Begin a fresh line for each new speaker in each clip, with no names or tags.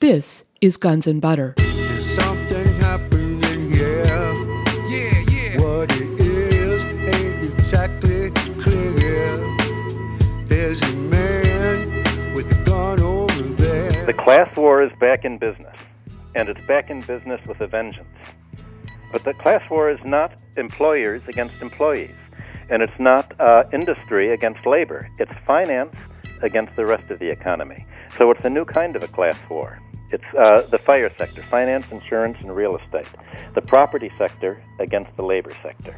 This is Guns and Butter.
There's something happening here.
Yeah, yeah.
What it is ain't exactly clear. There's a man with a gun over there.
The class war is back in business, and it's back in business with a vengeance. But the class war is not employers against employees, and it's not uh, industry against labor. It's finance against the rest of the economy. So it's a new kind of a class war. It's uh, the fire sector, finance, insurance, and real estate. The property sector against the labor sector.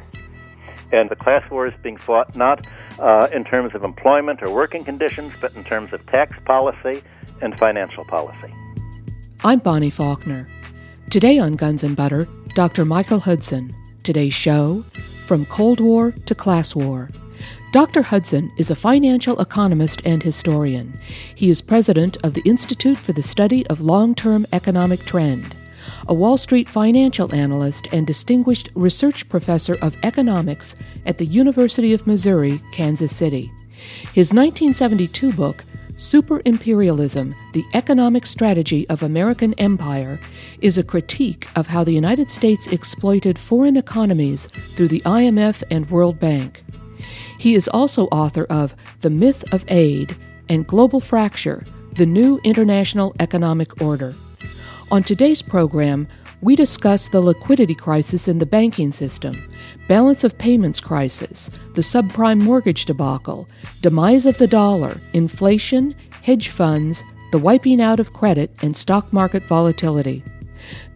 And the class war is being fought not uh, in terms of employment or working conditions, but in terms of tax policy and financial policy.
I'm Bonnie Faulkner. Today on Guns and Butter, Dr. Michael Hudson. Today's show From Cold War to Class War. Dr. Hudson is a financial economist and historian. He is president of the Institute for the Study of Long Term Economic Trend, a Wall Street financial analyst and distinguished research professor of economics at the University of Missouri, Kansas City. His 1972 book, Super Imperialism The Economic Strategy of American Empire, is a critique of how the United States exploited foreign economies through the IMF and World Bank. He is also author of The Myth of Aid and Global Fracture The New International Economic Order. On today's program, we discuss the liquidity crisis in the banking system, balance of payments crisis, the subprime mortgage debacle, demise of the dollar, inflation, hedge funds, the wiping out of credit, and stock market volatility.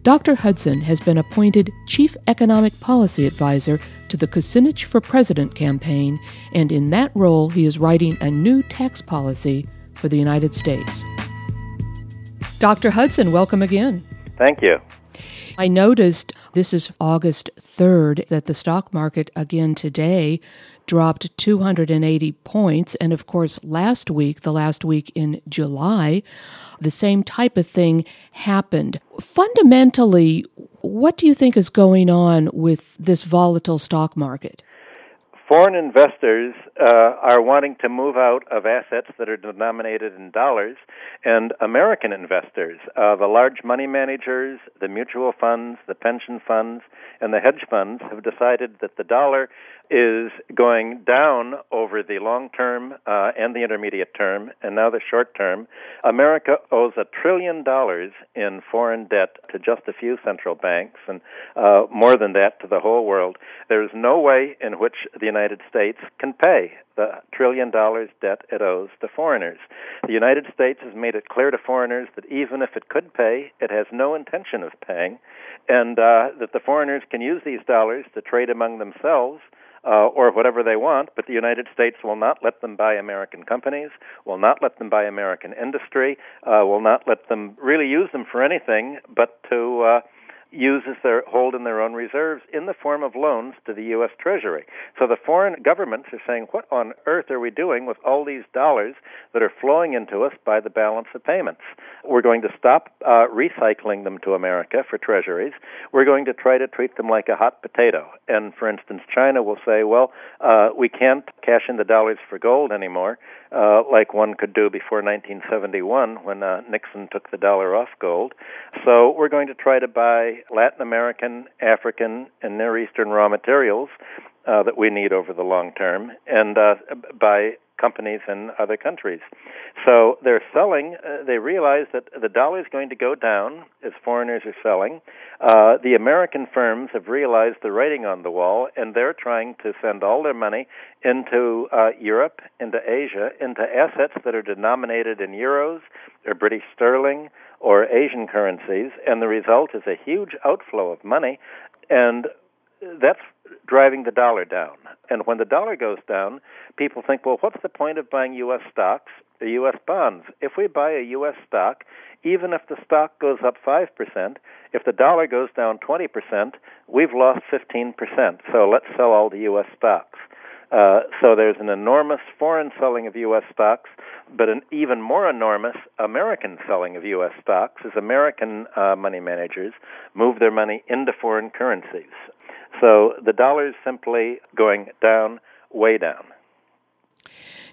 Dr. Hudson has been appointed Chief Economic Policy Advisor to the Kucinich for President campaign, and in that role, he is writing a new tax policy for the United States. Dr. Hudson, welcome again.
Thank you.
I noticed this is August 3rd that the stock market again today dropped 280 points. And of course, last week, the last week in July, the same type of thing happened. Fundamentally, what do you think is going on with this volatile stock market?
Foreign investors uh, are wanting to move out of assets that are denominated in dollars, and American investors, uh, the large money managers, the mutual funds, the pension funds, and the hedge funds, have decided that the dollar is going down over the long term uh, and the intermediate term, and now the short term. America owes a trillion dollars in foreign debt to just a few central banks, and uh, more than that to the whole world. There's no way in which the United States can pay the trillion dollars debt it owes to foreigners. The United States has made it clear to foreigners that even if it could pay, it has no intention of paying, and uh, that the foreigners can use these dollars to trade among themselves uh, or whatever they want, but the United States will not let them buy American companies, will not let them buy American industry, uh, will not let them really use them for anything but to uh, use as their hold in their own reserves in the form of loans to the U.S. Treasury. So the foreign governments are saying, what on earth are we doing with all these dollars that are flowing into us by the balance of payments? We're going to stop uh, recycling them to America for treasuries. We're going to try to treat them like a hot potato. And for instance, China will say, well, uh, we can't cash in the dollars for gold anymore, uh, like one could do before 1971 when uh, Nixon took the dollar off gold. So we're going to try to buy Latin American, African, and Near Eastern raw materials uh, that we need over the long term, and uh, buy companies in other countries. So they're selling. Uh, they realize that the dollar is going to go down as foreigners are selling. Uh, the American firms have realized the writing on the wall, and they're trying to send all their money into uh, Europe, into Asia, into assets that are denominated in euros or British sterling or Asian currencies, and the result is a huge outflow of money, and that's driving the dollar down. And when the dollar goes down, people think, well, what's the point of buying U.S. stocks or U.S. bonds? If we buy a U.S. stock, even if the stock goes up 5%, if the dollar goes down 20%, we've lost 15%. So let's sell all the U.S. stocks. Uh, so there's an enormous foreign selling of U.S. stocks, but an even more enormous American selling of U.S. stocks as American uh, money managers move their money into foreign currencies. So the dollar is simply going down, way down.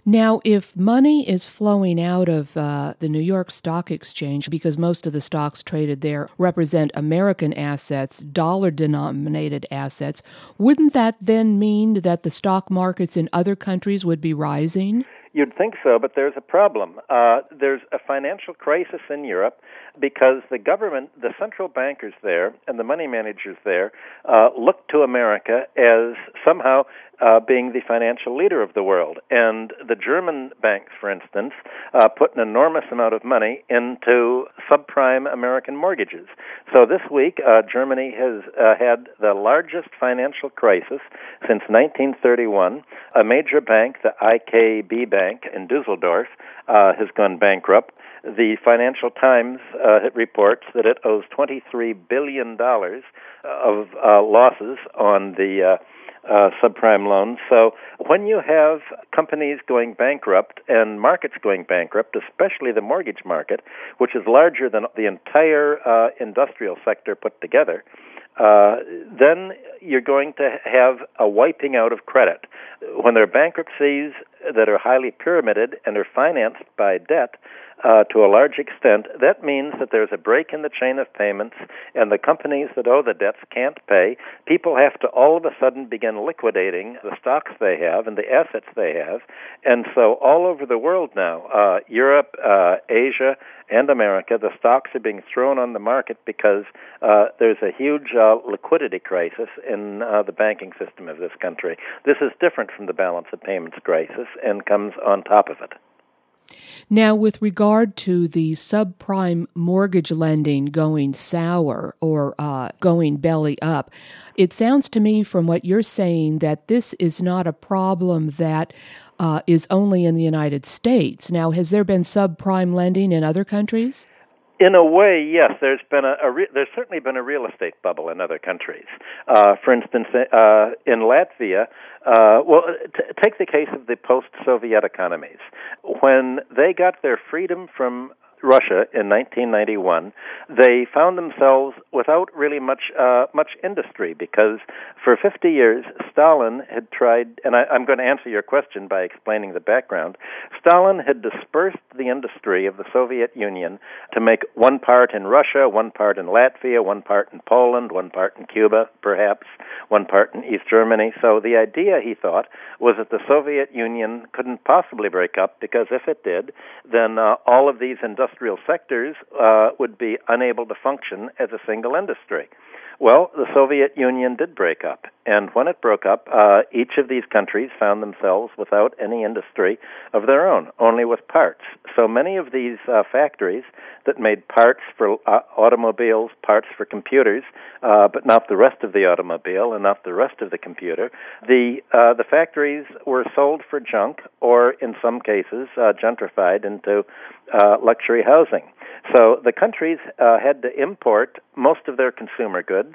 Now, if money is flowing out of uh, the New York Stock Exchange, because most of the stocks traded there represent American assets, dollar denominated assets, wouldn't that then mean that the stock markets in other countries would be rising?
You'd think so, but there's a problem. Uh, there's a financial crisis in Europe because the government, the central bankers there, and the money managers there uh, look to America as somehow uh, being the financial leader of the world. And the German banks, for instance, uh, put an enormous amount of money into subprime American mortgages. So this week, uh, Germany has uh, had the largest financial crisis since 1931. A major bank, the IKB Bank in Dusseldorf, uh, has gone bankrupt. The Financial Times uh, reports that it owes $23 billion of uh, losses on the uh, subprime loans. So when you have companies going bankrupt and markets going bankrupt, especially the mortgage market, which is larger than the entire uh, industrial sector put together, uh, then you're going to have a wiping out of credit. When there are bankruptcies that are highly pyramided and are financed by debt, uh, to a large extent, that means that there's a break in the chain of payments, and the companies that owe the debts can't pay. People have to all of a sudden begin liquidating the stocks they have and the assets they have. And so, all over the world now, uh, Europe, uh, Asia, and America, the stocks are being thrown on the market because uh, there's a huge uh, liquidity crisis in uh, the banking system of this country. This is different from the balance of payments crisis and comes on top of it.
Now, with regard to the subprime mortgage lending going sour or uh, going belly up, it sounds to me from what you're saying that this is not a problem that uh, is only in the United States. Now, has there been subprime lending in other countries?
In a way, yes. There's been a, a re- there's certainly been a real estate bubble in other countries. Uh, for instance, uh, in Latvia, uh, well, t- take the case of the post-Soviet economies. When they got their freedom from Russia in 1991, they found themselves without really much uh, much industry because for 50 years Stalin had tried, and I, I'm going to answer your question by explaining the background. Stalin had dispersed the industry of the Soviet Union to make one part in Russia, one part in Latvia, one part in Poland, one part in Cuba, perhaps one part in East Germany. So the idea, he thought, was that the Soviet Union couldn't possibly break up because if it did, then uh, all of these industrial industrial sectors uh, would be unable to function as a single industry. Well, the Soviet Union did break up, and when it broke up, uh, each of these countries found themselves without any industry of their own, only with parts. So many of these uh, factories that made parts for uh, automobiles, parts for computers, uh, but not the rest of the automobile and not the rest of the computer, the uh, the factories were sold for junk, or in some cases, uh, gentrified into luxury housing. So the countries had to import most of their consumer goods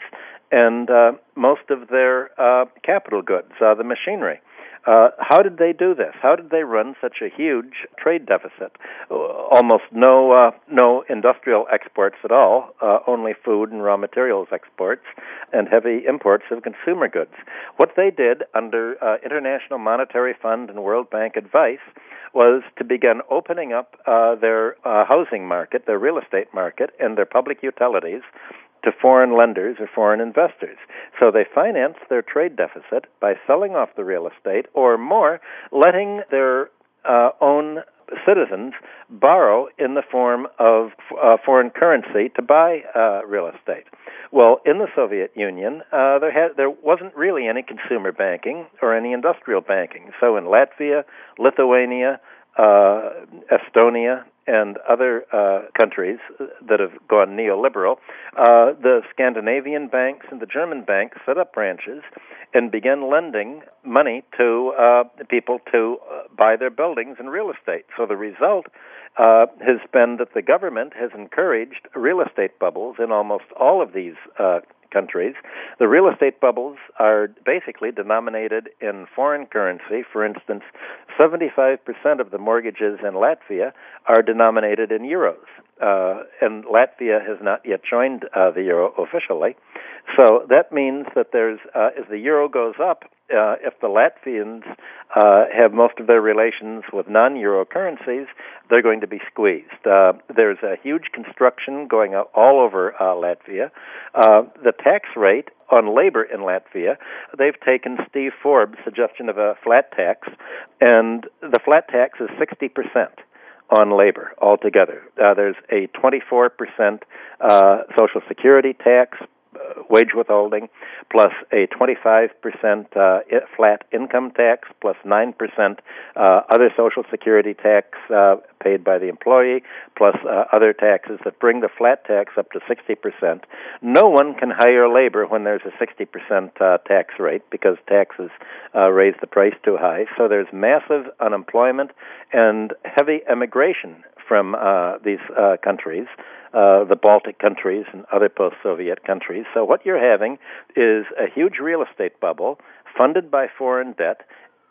and uh, most of their uh, capital goods, uh, the machinery. Uh, how did they do this? How did they run such a huge trade deficit? Uh, almost no uh, no industrial exports at all, uh, only food and raw materials exports, and heavy imports of consumer goods. What they did under uh, International Monetary Fund and World Bank advice was to begin opening up uh, their uh, housing market, their real estate market, and their public utilities to foreign lenders or foreign investors. So they finance their trade deficit by selling off the real estate or more, letting their uh, own citizens borrow in the form of uh, foreign currency to buy uh, real estate. Well, in the Soviet Union, uh, there had there wasn't really any consumer banking or any industrial banking. So in Latvia, Lithuania, uh, Estonia, and other uh, countries that have gone neoliberal, uh, the Scandinavian banks and the German banks set up branches and began lending money to uh, people to uh, buy their buildings and real estate. So the result uh, has been that the government has encouraged real estate bubbles in almost all of these uh, countries. The real estate bubbles are basically denominated in foreign currency. For instance, 75% of the mortgages in Latvia are denominated in euros. Uh, and Latvia has not yet joined uh, the euro officially. So that means that there's, uh, as the euro goes up, uh, if the Latvians uh, have most of their relations with non-euro currencies, they're going to be squeezed. Uh, there's a huge construction going all over uh, Latvia. Uh, the tax rate on labor in Latvia, they've taken Steve Forbes' suggestion of a flat tax, and the flat tax is 60 percent on labor altogether. Uh, there's a 24% uh, Social Security tax wage withholding, plus a 25% uh, flat income tax, plus 9% uh, other Social Security tax uh, paid by the employee, plus uh, other taxes that bring the flat tax up to 60%. No one can hire labor when there's a 60% uh, tax rate because taxes uh, raise the price too high. So there's massive unemployment and heavy emigration from uh, these uh, countries, uh, the Baltic countries and other post Soviet countries. So, what you're having is a huge real estate bubble funded by foreign debt,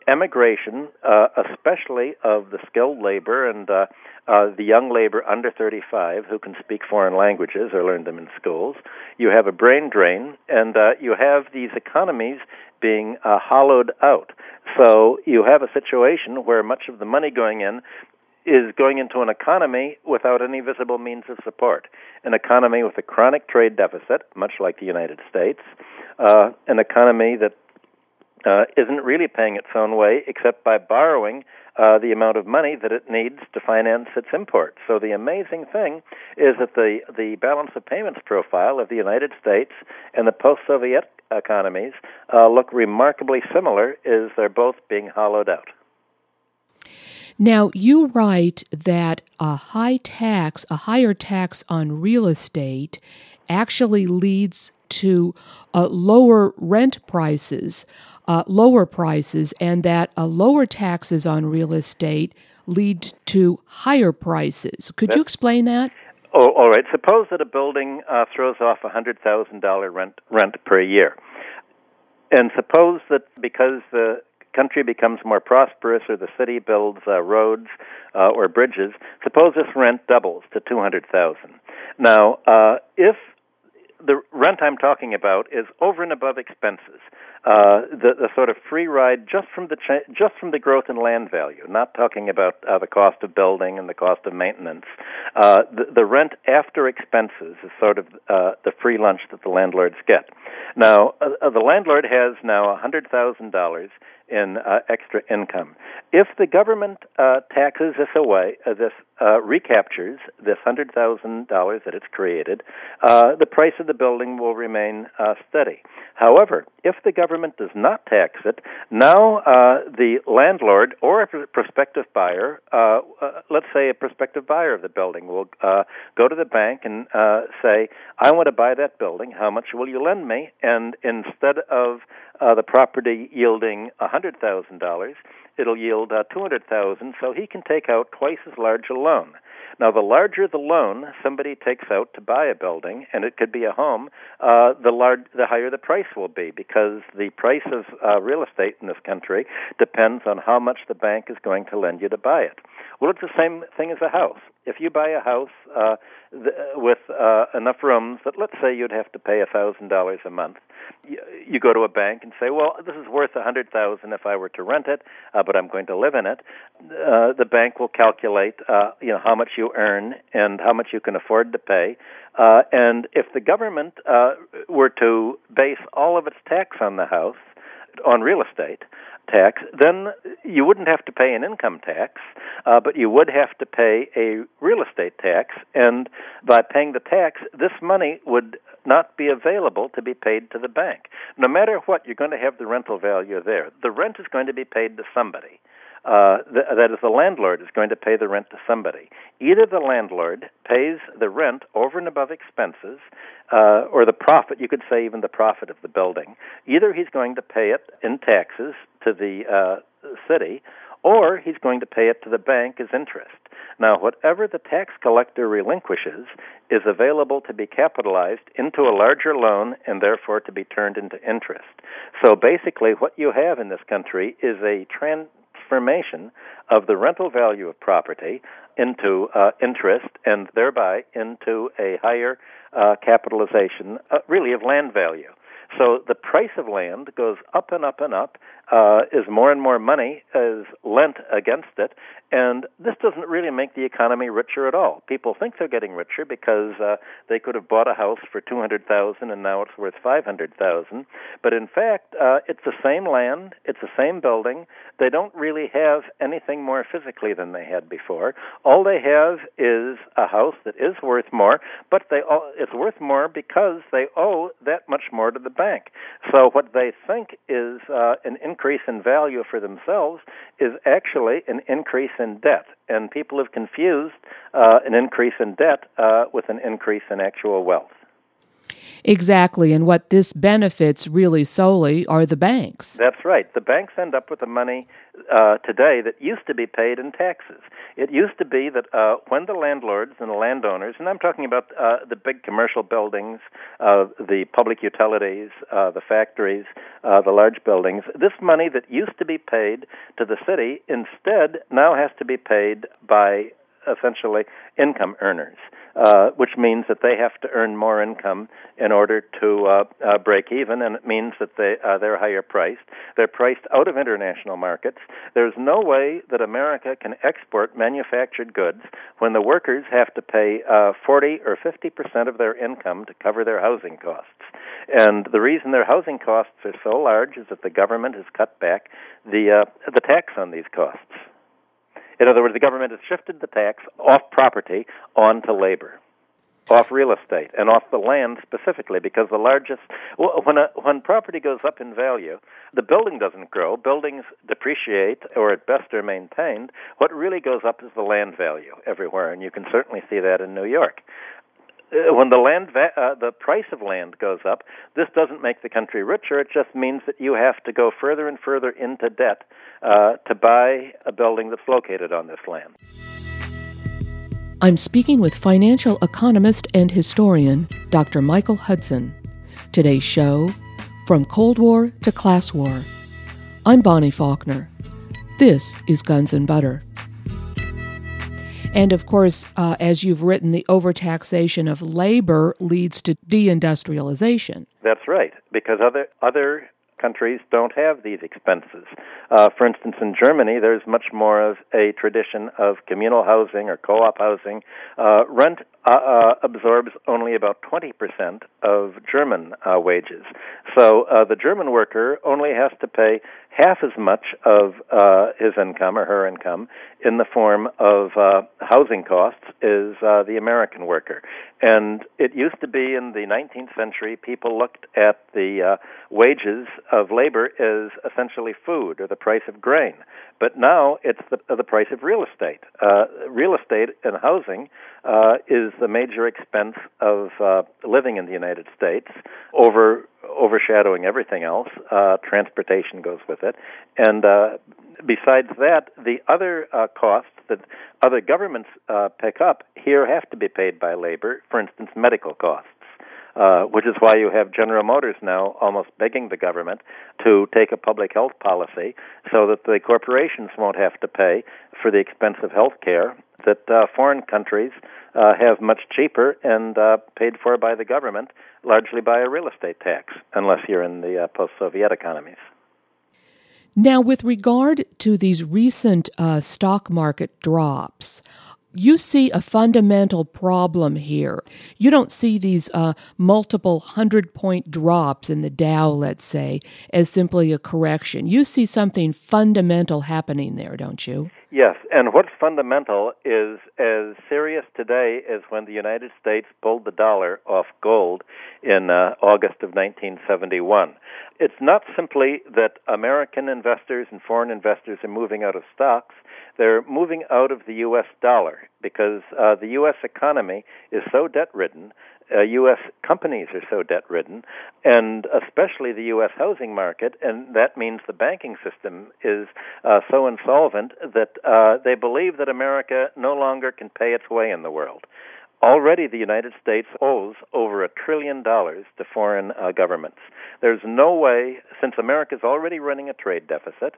emigration, uh, especially of the skilled labor and uh, uh, the young labor under 35 who can speak foreign languages or learn them in schools. You have a brain drain, and uh, you have these economies being uh, hollowed out. So you have a situation where much of the money going in is going into an economy without any visible means of support. An economy with a chronic trade deficit, much like the United States, uh, an economy that uh, isn't really paying its own way except by borrowing uh, the amount of money that it needs to finance its imports. So the amazing thing is that the the balance of payments profile of the United States and the post-Soviet economies uh, look remarkably similar, is they're both being hollowed out.
Now, you write that a high tax, a higher tax on real estate, actually leads to uh, lower rent prices, uh, lower prices, and that uh, lower taxes on real estate lead to higher prices. Could you explain that?
Oh, all right. Suppose that a building uh, throws off a hundred thousand dollar rent rent per year, and suppose that because the country becomes more prosperous or the city builds uh, roads uh, or bridges, suppose this rent doubles to 200,000. Now, uh, if the rent I'm talking about is over and above expenses. Uh, the, the sort of free ride just from the cha- just from the growth in land value. Not talking about uh, the cost of building and the cost of maintenance. Uh, the, the rent after expenses is sort of uh, the free lunch that the landlords get. Now, uh, the landlord has now a hundred thousand dollars in uh, extra income. If the government uh, taxes this away, uh, this uh, recaptures this hundred thousand dollars that it's created, uh, the price of the building will remain uh, steady. However, if the government does not tax it, now the landlord or a prospective buyer, let's say a prospective buyer of the building, will go to the bank and say, "I want to buy that building. How much will you lend me?" And instead of the property yielding a $100,000, it'll yield uh, 200,000, so he can take out twice as large a loan. Now, the larger the loan somebody takes out to buy a building, and it could be a home, uh, the large, the higher the price will be because the price of uh, real estate in this country depends on how much the bank is going to lend you to buy it. Well, it's the same thing as a house. If you buy a house uh, th- with uh, enough rooms that, let's say, you'd have to pay a thousand dollars a month, you, you go to a bank and say, "Well, this is worth a hundred thousand if I were to rent it, uh, but I'm going to live in it." Uh, the bank will calculate, uh, you know, how much you earn and how much you can afford to pay. Uh, and if the government uh, were to base all of its tax on the house, on real estate, tax, then you wouldn't have to pay an income tax, uh, but you would have to pay a real estate tax. And by paying the tax, this money would not be available to be paid to the bank. No matter what, you're going to have the rental value there. The rent is going to be paid to somebody uh, th- that is, the landlord is going to pay the rent to somebody. Either the landlord pays the rent over and above expenses, uh, or the profit, you could say even the profit of the building. Either he's going to pay it in taxes to the uh, city, or he's going to pay it to the bank as interest. Now, whatever the tax collector relinquishes is available to be capitalized into a larger loan and therefore to be turned into interest. So basically, what you have in this country is a trans transformation of the rental value of property into uh, interest and thereby into a higher uh, capitalization, uh, really, of land value. So the price of land goes up and up and up uh, more and more money is lent against it, and this doesn't really make the economy richer at all. People think they're getting richer because uh, they could have bought a house for two hundred thousand and now it's worth five hundred thousand. But in fact, uh, it's the same land, it's the same building. They don't really have anything more physically than they had before. All they have is a house that is worth more, but they all, it's worth more because they owe that much more to the bank. So what they think is uh, an increase in value for themselves is actually an increase in debt. And people have confused uh, an increase in debt uh, with an increase in actual wealth.
Exactly, and what this benefits really solely are the banks.
That's right. The banks end up with the money uh, today that used to be paid in taxes. It used to be that uh, when the landlords and the landowners, and I'm talking about uh, the big commercial buildings, uh, the public utilities, uh, the factories, uh, the large buildings, this money that used to be paid to the city instead now has to be paid by essentially income earners uh, which means that they have to earn more income in order to uh, uh, break even, and it means that they uh, they're higher priced. They're priced out of international markets. There's no way that America can export manufactured goods when the workers have to pay uh, 40 or 50 percent of their income to cover their housing costs. And the reason their housing costs are so large is that the government has cut back the uh, the tax on these costs. In other words, the government has shifted the tax off property onto labor, off real estate, and off the land specifically, because the largest when a, when property goes up in value, the building doesn't grow. Buildings depreciate, or at best are maintained. What really goes up is the land value everywhere, and you can certainly see that in New York. Uh, when the land va- uh, the price of land goes up, this doesn't make the country richer. It just means that you have to go further and further into debt uh, to buy a building that's located on this land.
I'm speaking with financial economist and historian Dr. Michael Hudson. Today's show From Cold War to Class War. I'm Bonnie Faulkner. This is Guns and Butter. And of course, uh, as you've written, the overtaxation of labor leads to deindustrialization.
That's right, because other other countries don't have these expenses. Uh, for instance, in Germany, there's much more of a tradition of communal housing or co-op housing. Uh, rent uh, uh, absorbs only about 20% of German uh, wages. So uh, the German worker only has to pay half as much of uh, his income or her income in the form of uh, housing costs as uh, the American worker. And it used to be in the 19th century, people looked at the uh, wages of labor as essentially food or the price of grain. But now it's the, the price of real estate. Uh, real estate and housing uh, is the major expense of uh, living in the United States, over overshadowing everything else. Uh, transportation goes with it, and uh, besides that, the other uh, costs that other governments uh, pick up here have to be paid by labor. For instance, medical costs. Uh, which is why you have General Motors now almost begging the government to take a public health policy so that the corporations won't have to pay for the expensive health care that uh, foreign countries uh, have much cheaper and uh, paid for by the government, largely by a real estate tax, unless you're in the uh, post Soviet economies.
Now, with regard to these recent uh, stock market drops, you see a fundamental problem here. You don't see these uh, multiple hundred point drops in the Dow, let's say, as simply a correction. You see something fundamental happening there, don't you?
Yes, and what's fundamental is as serious today as when the United States pulled the dollar off gold in uh, August of 1971. It's not simply that American investors and foreign investors are moving out of stocks, they're moving out of the U.S. dollar because uh, the U.S. economy is so debt ridden uh, U.S. companies are so debt ridden, and especially the U.S. housing market, and that means the banking system is uh, so insolvent that uh, they believe that America no longer can pay its way in the world. Already, the United States owes over a trillion dollars to foreign uh, governments. There's no way, since America is already running a trade deficit,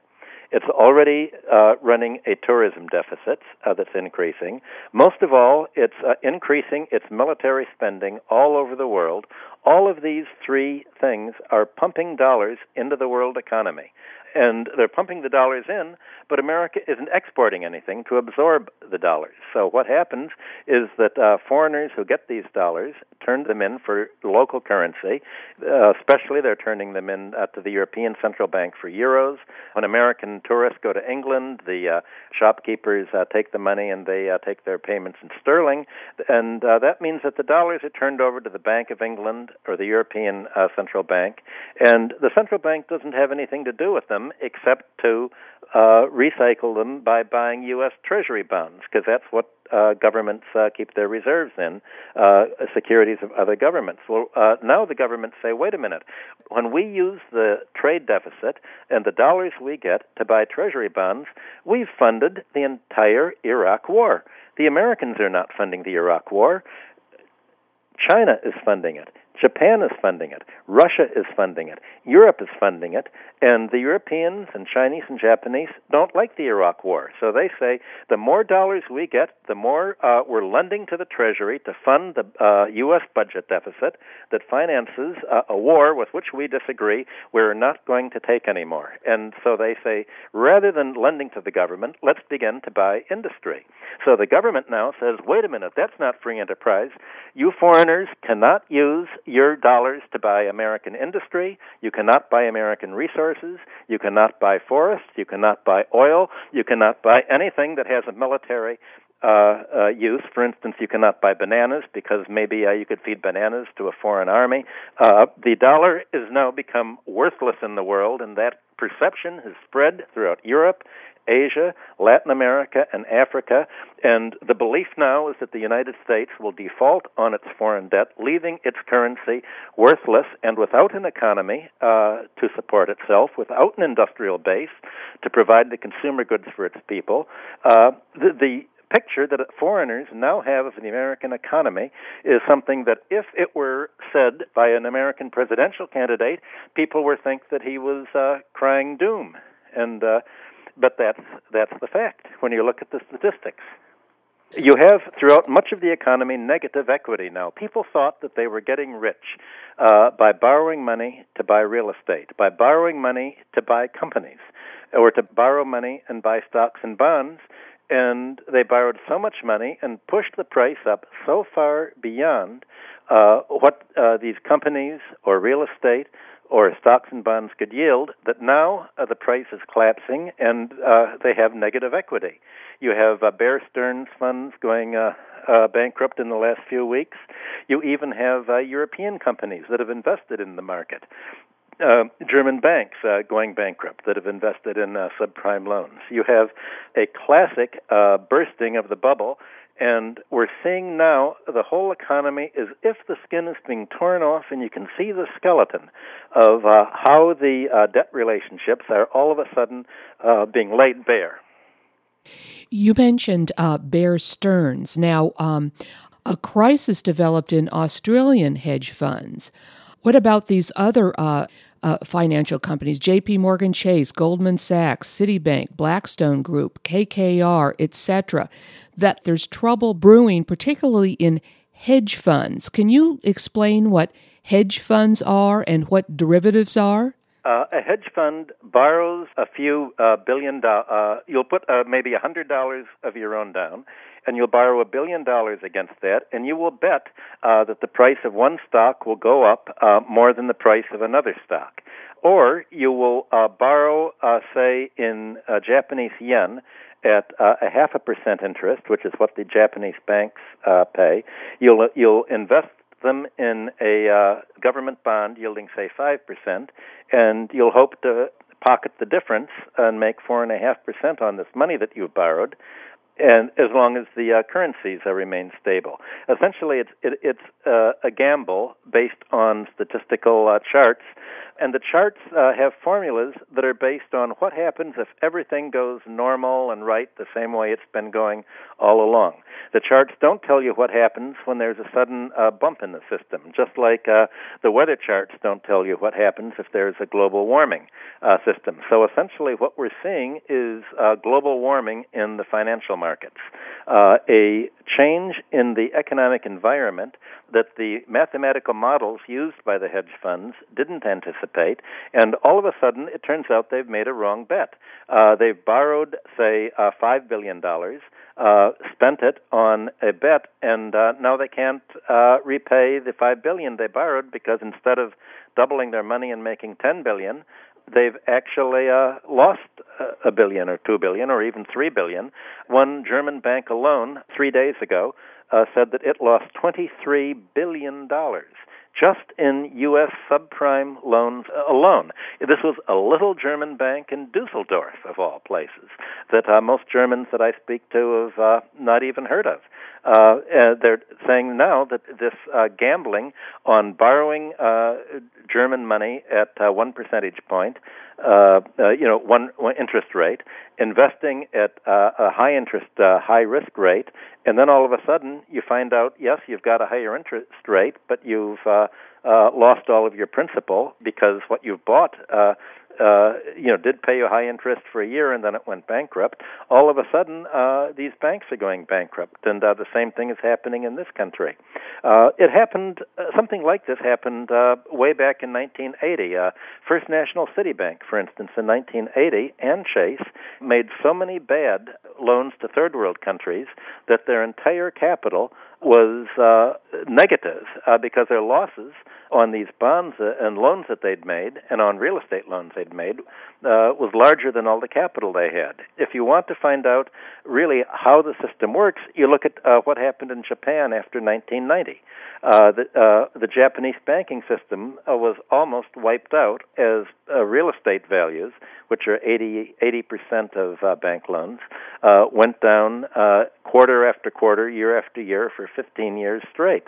It's already uh, running a tourism deficit uh, that's increasing. Most of all, it's uh, increasing its military spending all over the world. All of these three things are pumping dollars into the world economy and they're pumping the dollars in, but America isn't exporting anything to absorb the dollars. So what happens is that uh, foreigners who get these dollars turn them in for local currency. Uh, especially, they're turning them in uh, to the European Central Bank for euros. When American tourists go to England, the uh, shopkeepers uh, take the money and they uh, take their payments in sterling, and that means that the dollars are turned over to the Bank of England or the European Central Bank, and the central bank doesn't have anything to do with them except to uh, recycle them by buying U.S. Treasury bonds, because that's what uh, governments uh, keep their reserves in, uh, securities of other governments. Well, uh, now the governments say, wait a minute, when we use the trade deficit and the dollars we get to buy Treasury bonds, we've funded the entire Iraq War. The Americans are not funding the Iraq War. China is funding it. Japan is funding it. Russia is funding it. Europe is funding it. And the Europeans and Chinese and Japanese don't like the Iraq War. So they say the more dollars we get, the more uh, we're lending to the Treasury to fund the uh, U.S. budget deficit that finances uh, a war with which we disagree. We're not going to take anymore. And so they say rather than lending to the government, let's begin to buy industry. So the government now says, wait a minute, that's not free enterprise. You foreigners cannot use your dollars to buy American industry. You cannot buy American resources. You cannot buy forests. You cannot buy oil. You cannot buy anything that has a military uh, uh, use. For instance, you cannot buy bananas because maybe uh, you could feed bananas to a foreign army. Uh, the dollar has now become worthless in the world, and that perception has spread throughout Europe Asia, Latin America, and Africa. And the belief now is that the United States will default on its foreign debt, leaving its currency worthless and without an economy uh, to support itself, without an industrial base to provide the consumer goods for its people. Uh, the, the picture that foreigners now have of the American economy is something that, if it were said by an American presidential candidate, people would think that he was uh, crying doom. And uh, but that's that's the fact when you look at the statistics. You have throughout much of the economy negative equity now. People thought that they were getting rich uh, by borrowing money to buy real estate, by borrowing money to buy companies, or to borrow money and buy stocks and bonds. And they borrowed so much money and pushed the price up so far beyond uh, what uh, these companies or real estate or stocks and bonds could yield, that now uh, the price is collapsing and uh, they have negative equity. You have uh, Bear Stearns funds going uh, uh, bankrupt in the last few weeks. You even have uh, European companies that have invested in the market. German banks going bankrupt that have invested in subprime loans. You have a classic bursting of the bubble and we're seeing now the whole economy is if the skin is being torn off, and you can see the skeleton of uh, how the uh, debt relationships are all of a sudden uh, being laid bare.
You mentioned uh, Bear Stearns. Now, um, a crisis developed in Australian hedge funds. What about these other uh, financial companies, JP Morgan Chase, Goldman Sachs, Citibank, Blackstone Group, KKR, etc., that there's trouble brewing, particularly in hedge funds. Can you explain what hedge funds are and what derivatives are?
Uh, a hedge fund borrows a few uh, billion dollars. Uh, you'll put uh, maybe a hundred dollars of your own down, and you'll borrow a billion dollars against that, and you will bet uh, that the price of one stock will go up uh, more than the price of another stock. Or you will borrow, say, in Japanese yen at a half a percent interest, which is what the Japanese banks pay. You'll you'll invest them in a uh, government bond yielding, say, 5%, and you'll hope to pocket the difference and make 4.5% on this money that you've borrowed, and as long as the uh, currencies uh, remain stable. Essentially, it's, it, it's uh, a gamble based on statistical uh, charts And the charts uh, have formulas that are based on what happens if everything goes normal and right the same way it's been going all along. The charts don't tell you what happens when there's a sudden uh, bump in the system, just like uh, the weather charts don't tell you what happens if there's a global warming uh, system. So essentially, what we're seeing is uh, global warming in the financial markets, uh, a change in the economic environment that the mathematical models used by the hedge funds didn't anticipate, and all of a sudden it turns out they've made a wrong bet. Uh, they've borrowed, say, uh, $5 billion, uh, spent it on a bet, and uh, now they can't uh, repay the 5 billion they borrowed because instead of doubling their money and making $10 billion, they've actually uh, lost a billion or two billion or even three billion. One German bank alone, three days ago, uh, said that it lost $23 billion just in U.S. subprime loans alone. This was a little German bank in Dusseldorf, of all places, that uh, most Germans that I speak to have uh, not even heard of. Uh, they're saying now that this uh, gambling on borrowing uh, German money at uh, one percentage point, uh, uh, you know, one, one interest rate, investing at uh, a high interest, uh, high risk rate, and then all of a sudden you find out, yes, you've got a higher interest rate, but you've uh, uh, lost all of your principal because what you've bought uh, uh, you know, did pay you high interest for a year and then it went bankrupt, all of a sudden uh, these banks are going bankrupt, and uh, the same thing is happening in this country. Uh, it happened, uh, something like this happened uh, way back in 1980. Uh, First National City Bank, for instance, in 1980, and Chase made so many bad loans to third world countries that their entire capital was uh, negative uh, because their losses on these bonds uh, and loans that they'd made and on real estate loans they'd made uh, was larger than all the capital they had. If you want to find out really how the system works, you look at uh, what happened in Japan after 1990. Uh, the, uh, the Japanese banking system uh, was almost wiped out as real estate values, which are 80 percent of bank loans, went down quarter after quarter, year after year for 15 years straight,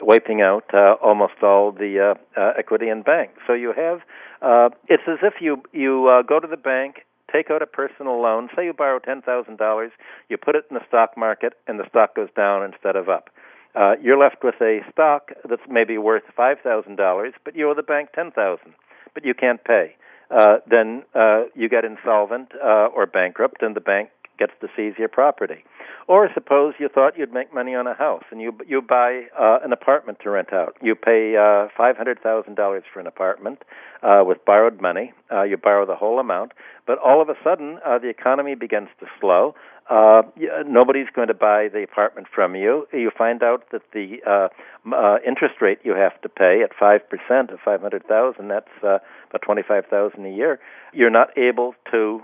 wiping out almost all the uh, uh, equity in banks. So you have uh, it's as if you you uh, go to the bank, take out a personal loan. Say you borrow ten thousand dollars, you put it in the stock market, and the stock goes down instead of up. Uh, you're left with a stock that's maybe worth five thousand dollars, but you owe the bank ten thousand, but you can't pay. Uh, then uh, you get insolvent uh, or bankrupt, and the bank gets to seize your property. Or suppose you thought you'd make money on a house and you you buy uh, an apartment to rent out. You pay uh, five hundred thousand dollars for an apartment uh, with borrowed money. Uh, you borrow the whole amount, but all of a sudden uh, the economy begins to slow. Uh, nobody's going to buy the apartment from you. You find out that the uh, uh, interest rate you have to pay at five percent of five hundred thousand. That's uh, about twenty five thousand a year. You're not able to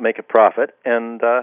make a profit, and uh,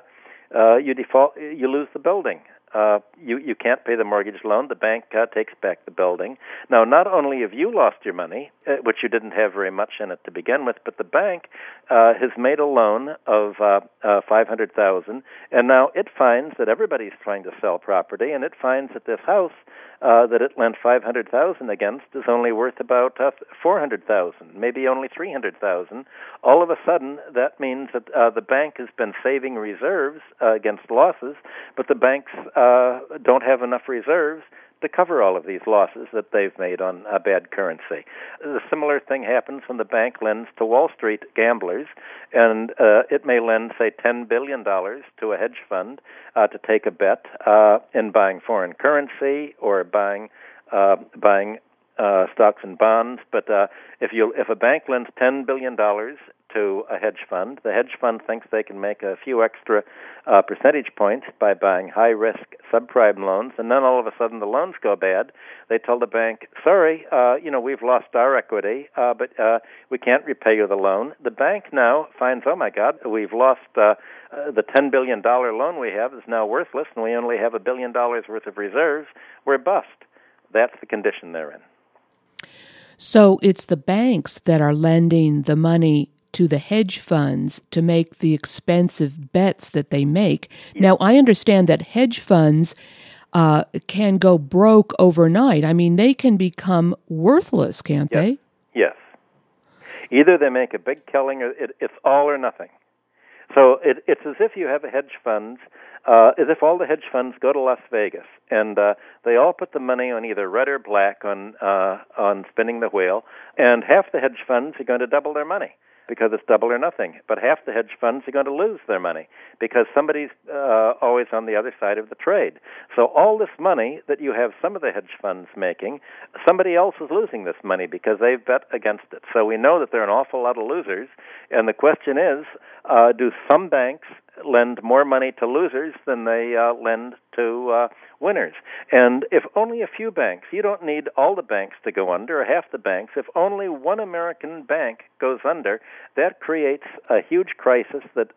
uh, you default, you lose the building. Uh, you you can't pay the mortgage loan. The bank uh, takes back the building. Now, not only have you lost your money, uh, which you didn't have very much in it to begin with, but the bank uh, has made a loan of uh, uh, five hundred thousand, and now it finds that everybody's trying to sell property, and it finds that this house uh, that it lent 500,000 against is only worth about uh, 400,000, maybe only 300,000. All of a sudden, that means that uh, the bank has been saving reserves uh, against losses, but the banks uh, don't have enough reserves to cover all of these losses that they've made on a bad currency. The similar thing happens when the bank lends to Wall Street gamblers, and uh, it may lend, say, $10 billion to a hedge fund uh, to take a bet uh, in buying foreign currency or buying uh, buying uh, stocks and bonds. But uh, if you if a bank lends ten billion dollars to a hedge fund. The hedge fund thinks they can make a few extra uh, percentage points by buying high risk subprime loans, and then all of a sudden the loans go bad. They tell the bank, "Sorry, uh, you know we've lost our equity, uh, but uh, we can't repay you the loan." The bank now finds, "Oh my God, we've lost." Uh, uh, the $10 billion loan we have is now worthless, and we only have a billion dollars worth of reserves. We're bust. That's the condition they're in.
So it's the banks that are lending the money to the hedge funds to make the expensive bets that they make. Now, I understand that hedge funds uh, can go broke overnight. I mean, they can become worthless, can't
yes.
they?
Yes. Either they make a big killing, or it, it's all or nothing. So it, it's as if you have a hedge fund, uh, as if all the hedge funds go to Las Vegas and uh, they all put the money on either red or black on uh, on spinning the wheel, and half the hedge funds are going to double their money because it's double or nothing. But half the hedge funds are going to lose their money because somebody's uh, always on the other side of the trade. So all this money that you have some of the hedge funds making, somebody else is losing this money because they've bet against it. So we know that there are an awful lot of losers. And the question is, uh, do some banks lend more money to losers than they uh, lend to uh, winners. And if only a few banks, you don't need all the banks to go under or half the banks. If only one American bank goes under, that creates a huge crisis that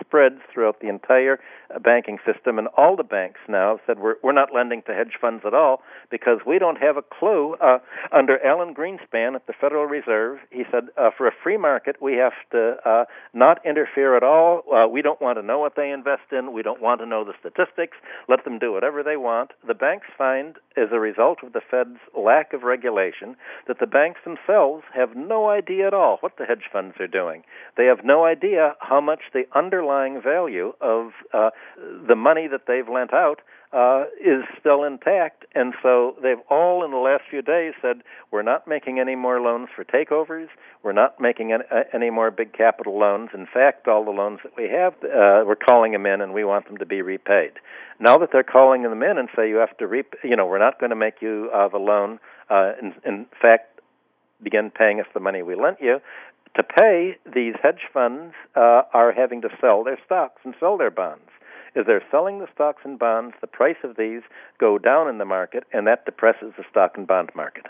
spreads throughout the entire uh, banking system. And all the banks now have said we're, we're not lending to hedge funds at all because we don't have a clue. Uh, under Alan Greenspan at the Federal Reserve, he said uh, for a free market, we have to uh, not interfere at all. Uh, we don't want to know what they invest in. We don't want to know the statistics. Them do whatever they want. The banks find, as a result of the Fed's lack of regulation, that the banks themselves have no idea at all what the hedge funds are doing. They have no idea how much the underlying value of uh, the money that they've lent out uh, is still intact. And so they've all, in the last few days, said we're not making any more loans for takeovers. We're not making any, uh, any more big capital loans. In fact, all the loans that we have, uh, we're calling them in, and we want them to be repaid. Now that they're calling them in and say you have to, re- you know, we're not going to make you uh, the loan. Uh, in, in fact, begin paying us the money we lent you. To pay, these hedge funds uh, are having to sell their stocks and sell their bonds is they're selling the stocks and bonds, the price of these go down in the market, and that depresses the stock and bond market.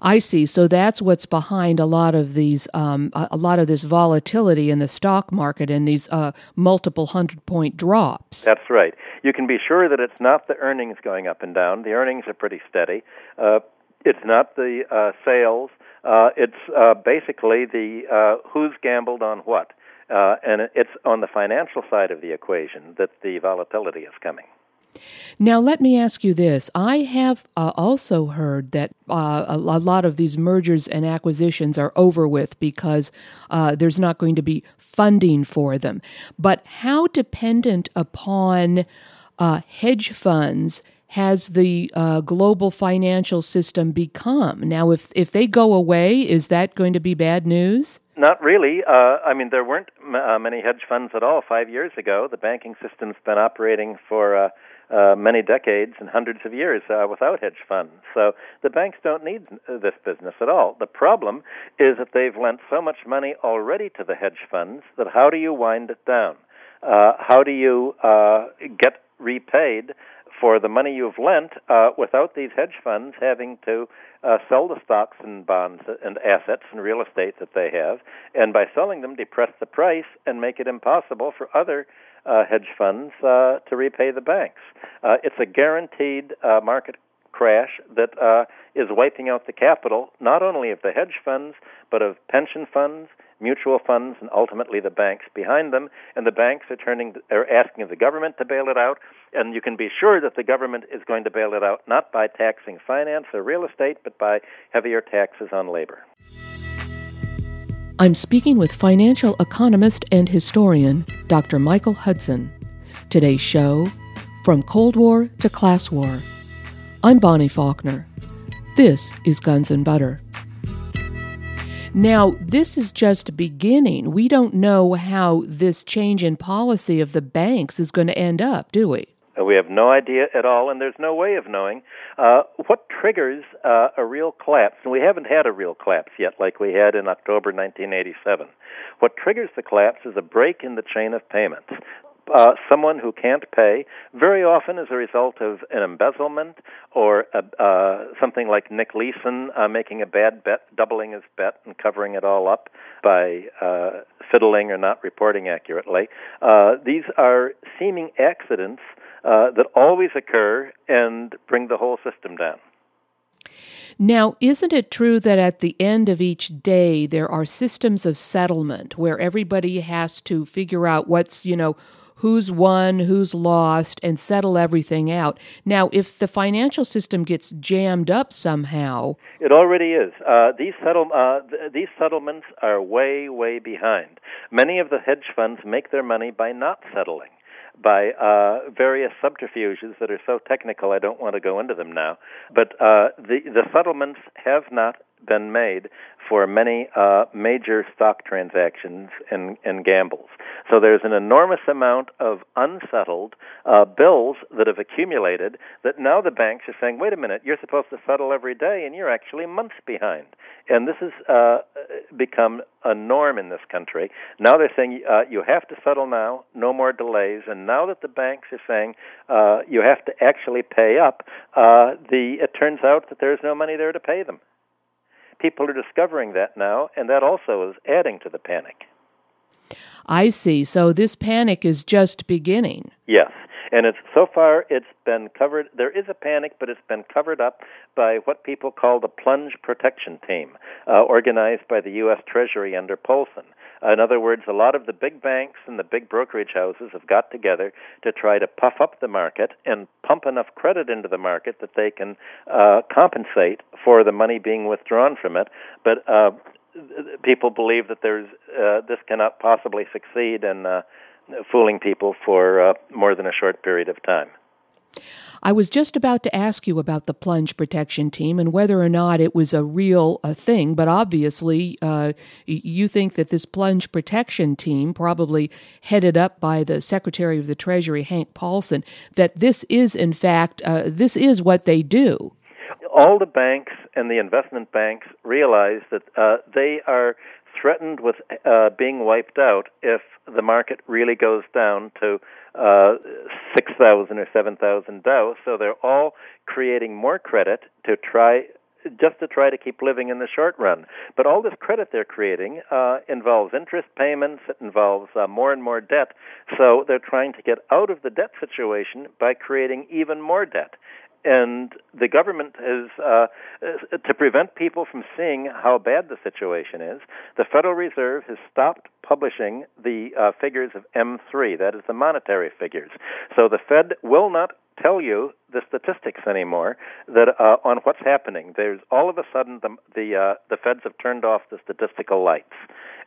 I see. So that's what's behind a lot of these, um, a lot of this volatility in the stock market and these uh, multiple hundred point drops.
That's right. You can be sure that it's not the earnings going up and down. The earnings are pretty steady. Uh, it's not the uh, sales. Uh, it's uh, basically the uh, who's gambled on what. Uh, and it's on the financial side of the equation that the volatility is coming.
Now, let me ask you this. I have uh, also heard that uh, a, lot of these mergers and acquisitions are over with because uh, there's not going to be funding for them. But how dependent upon uh, hedge funds has the uh, global financial system become? Now, if, if they go away, is that going to be bad news?
Not really. Uh, I mean, there weren't m- uh, many hedge funds at all five years ago. The banking system's been operating for uh, uh, many decades and hundreds of years uh, without hedge funds. So the banks don't need this business at all. The problem is that they've lent so much money already to the hedge funds that how do you wind it down? Uh, how do you uh, get repaid for the money you've lent uh, without these hedge funds having to uh, sell the stocks and bonds and assets and real estate that they have, and by selling them, depress the price and make it impossible for other uh, hedge funds uh, to repay the banks. Uh, it's a guaranteed uh, market crash that uh, is wiping out the capital not only of the hedge funds but of pension funds mutual funds, and ultimately the banks behind them. And the banks are turning are asking the government to bail it out. And you can be sure that the government is going to bail it out not by taxing finance or real estate, but by heavier taxes on labor.
I'm speaking with financial economist and historian Dr. Michael Hudson. Today's show From Cold War to Class War. I'm Bonnie Faulkner. This is Guns and Butter. Now, this is just beginning. We don't know how this change in policy of the banks is going to end up, do we?
Uh, we have no idea at all, and there's no way of knowing uh, what triggers uh, a real collapse. And we haven't had a real collapse yet, like we had in October 1987. What triggers the collapse is a break in the chain of payments uh, someone who can't pay, very often as a result of an embezzlement or a, uh, something like Nick Leeson uh, making a bad bet, doubling his bet and covering it all up by uh, fiddling or not reporting accurately. Uh, these are seeming accidents uh, that always occur and bring the whole system down.
Now, isn't it true that at the end of each day there are systems of settlement where everybody has to figure out what's, you know, who's won, who's lost, and settle everything out. Now, if the financial system gets jammed up somehow,
it already is. Uh, these settle uh, th- these settlements are way way behind. Many of the hedge funds make their money by not settling by uh, various subterfuges that are so technical I don't want to go into them now. But uh, the the settlements have not been made for many uh, major stock transactions and, and gambles. So there's an enormous amount of unsettled uh, bills that have accumulated that now the banks are saying, wait a minute, you're supposed to settle every day and you're actually months behind. And this has uh, become a norm in this country. Now they're saying uh, you have to settle now, no more delays. And now that the banks are saying uh, you have to actually pay up, uh, the, it turns out that there's no money there to pay them people are discovering that now, and that also is adding to the panic.
I see. So this panic is just beginning.
Yes. And it's so far it's been covered there is a panic but it's been covered up by what people call the plunge protection team uh, organized by the US Treasury under Paulson. In other words, a lot of the big banks and the big brokerage houses have got together to try to puff up the market and pump enough credit into the market that they can uh, compensate for the money being withdrawn from it. But uh, people believe that there's uh, this cannot possibly succeed in uh, fooling people for uh, more than a short period of time.
I was just about to ask you about the plunge protection team and whether or not it was a real a thing, but obviously uh, you think that this plunge protection team, probably headed up by the Secretary of the Treasury, Hank Paulson, that this is in fact uh, this is what they do.
All the banks and the investment banks realize that uh, they are threatened with uh, being wiped out if the market really goes down to uh, 6,000 or 7,000 Dow. So they're all creating more credit to try just to try to keep living in the short run. But all this credit they're creating uh, involves interest payments, it involves uh, more and more debt. So they're trying to get out of the debt situation by creating even more debt and the government is uh, to prevent people from seeing how bad the situation is. The Federal Reserve has stopped publishing the uh, figures of M3, that is the monetary figures. So the Fed will not tell you the statistics anymore that uh, on what's happening. There's all of a sudden the the, uh, the Feds have turned off the statistical lights,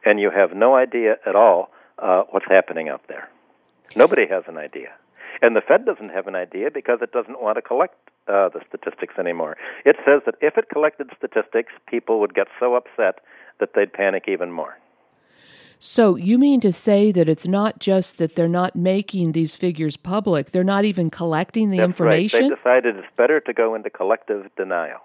and you have no idea at all uh, what's happening out there. Nobody has an idea. And the Fed doesn't have an idea because it doesn't want to collect uh, the statistics anymore. It says that if it collected statistics, people would get so upset that they'd panic even more.
So you mean to say that it's not just that they're not making these figures public, they're not even collecting the
That's
information?
Right. They decided it's better to go into collective denial.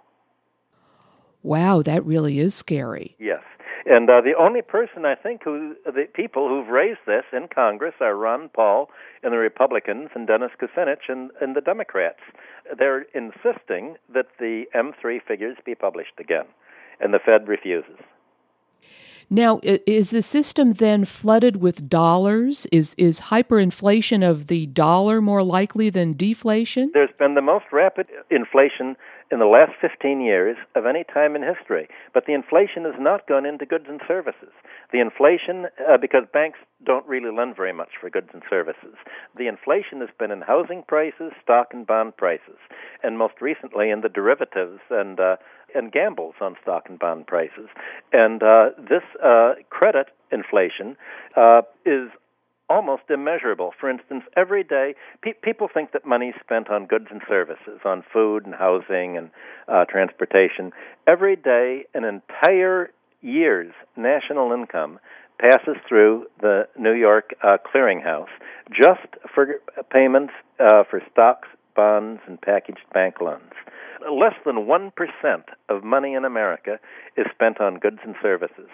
Wow, that really is scary.
Yes. And uh, the only person I think who the people who've raised this in Congress are Ron Paul and the Republicans and Dennis Kucinich and, and the Democrats. They're insisting that the M3 figures be published again, and the Fed refuses.
Now, is the system then flooded with dollars? Is is hyperinflation of the dollar more likely than deflation?
There's been the most rapid inflation in the last 15 years of any time in history. But the inflation has not gone into goods and services. The inflation, uh, because banks don't really lend very much for goods and services, the inflation has been in housing prices, stock and bond prices, and most recently in the derivatives and uh, and gambles on stock and bond prices. And uh, this uh, credit inflation uh, is almost immeasurable. For instance, every day pe- people think that money is spent on goods and services, on food and housing and uh, transportation. Every day, an entire year's national income passes through the New York uh, clearinghouse just for payments uh, for stocks, bonds, and packaged bank loans. Less than 1% of money in America is spent on goods and services.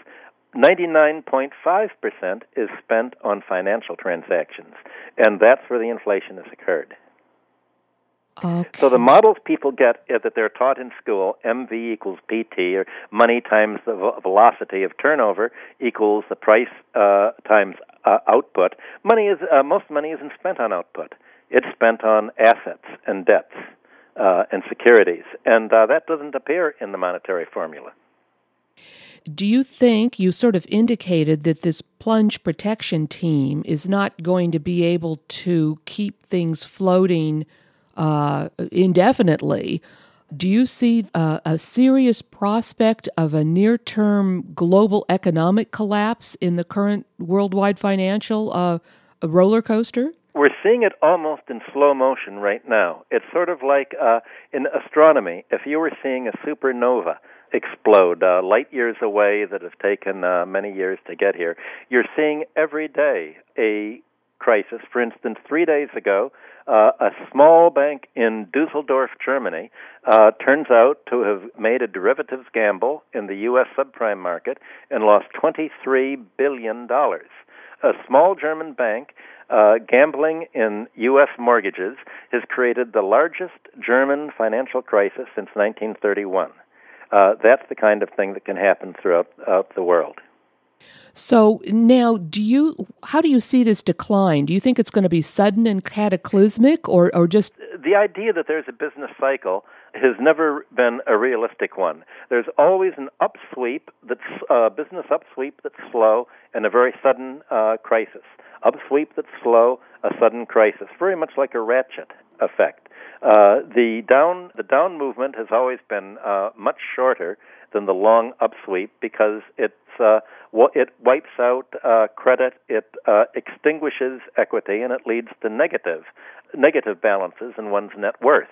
99.5% is spent on financial transactions, and that's where the inflation has occurred.
Okay.
So the models people get that they're taught in school, MV equals PT, or money times the velocity of turnover equals the price uh, times uh, output. Money is uh, most money isn't spent on output; it's spent on assets and debts uh, and securities, and uh, that doesn't appear in the monetary formula.
Do you think you sort of indicated that this plunge protection team is not going to be able to keep things floating uh, indefinitely? Do you see a, a serious prospect of a near term global economic collapse in the current worldwide financial uh, roller coaster?
We're seeing it almost in slow motion right now. It's sort of like uh, in astronomy, if you were seeing a supernova explode uh, light years away that have taken uh, many years to get here, you're seeing every day a crisis. For instance, three days ago, uh, a small bank in Dusseldorf, Germany, uh, turns out to have made a derivatives gamble in the U.S. subprime market and lost $23 billion. A small German bank uh, gambling in U.S. mortgages has created the largest German financial crisis since 1931. Uh, that's the kind of thing that can happen throughout uh, the world.
So now, do you? How do you see this decline? Do you think it's going to be sudden and cataclysmic, or or just
the idea that there's a business cycle has never been a realistic one. There's always an upsweep that's uh, business upsweep that's slow and a very sudden uh, crisis. Upsweep that's slow, a sudden crisis, very much like a ratchet effect. Uh, the down the down movement has always been uh, much shorter than the long upsweep because it's uh, it wipes out uh, credit, it uh, extinguishes equity, and it leads to negative negative balances in one's net worth.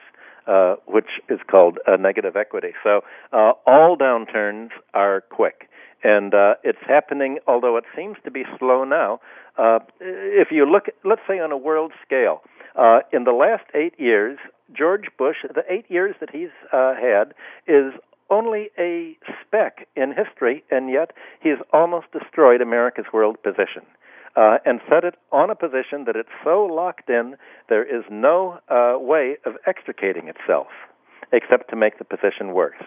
Uh, which is called negative equity. So uh, all downturns are quick, and uh, it's happening. Although it seems to be slow now, uh, if you look, let's say on a world scale, uh, in the last eight years, George Bush, the eight years that he's had, is only a speck in history, and yet he's almost destroyed America's world position uh, and set it on a position that it's so locked in there is no uh, way of extricating itself except to make the position worse.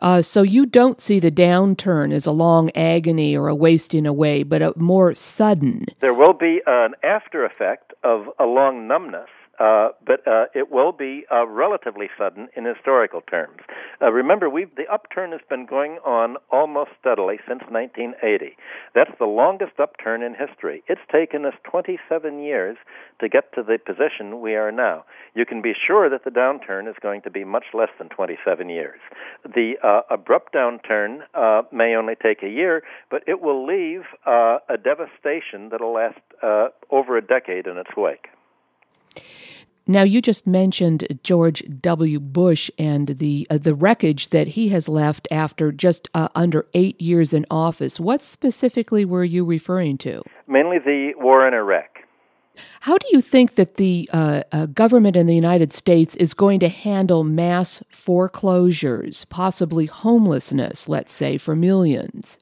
Uh, so you don't see the downturn as a long agony or a wasting away, but a more sudden.
There will be an after effect of a long numbness uh, but uh, it will be uh, relatively sudden in historical terms. Uh, remember, we the upturn has been going on almost steadily since 1980. That's the longest upturn in history. It's taken us 27 years to get to the position we are now. You can be sure that the downturn is going to be much less than 27 years. The uh, abrupt downturn uh, may only take a year, but it will leave a devastation that'll last over a decade in its wake.
Now, you just mentioned George W. Bush and the uh, the wreckage that he has left after just uh, under eight years in office. What specifically were you referring to?
Mainly the war in Iraq.
How do you think that the uh, uh, government in the United States is going to handle mass foreclosures, possibly homelessness, let's say, for millions?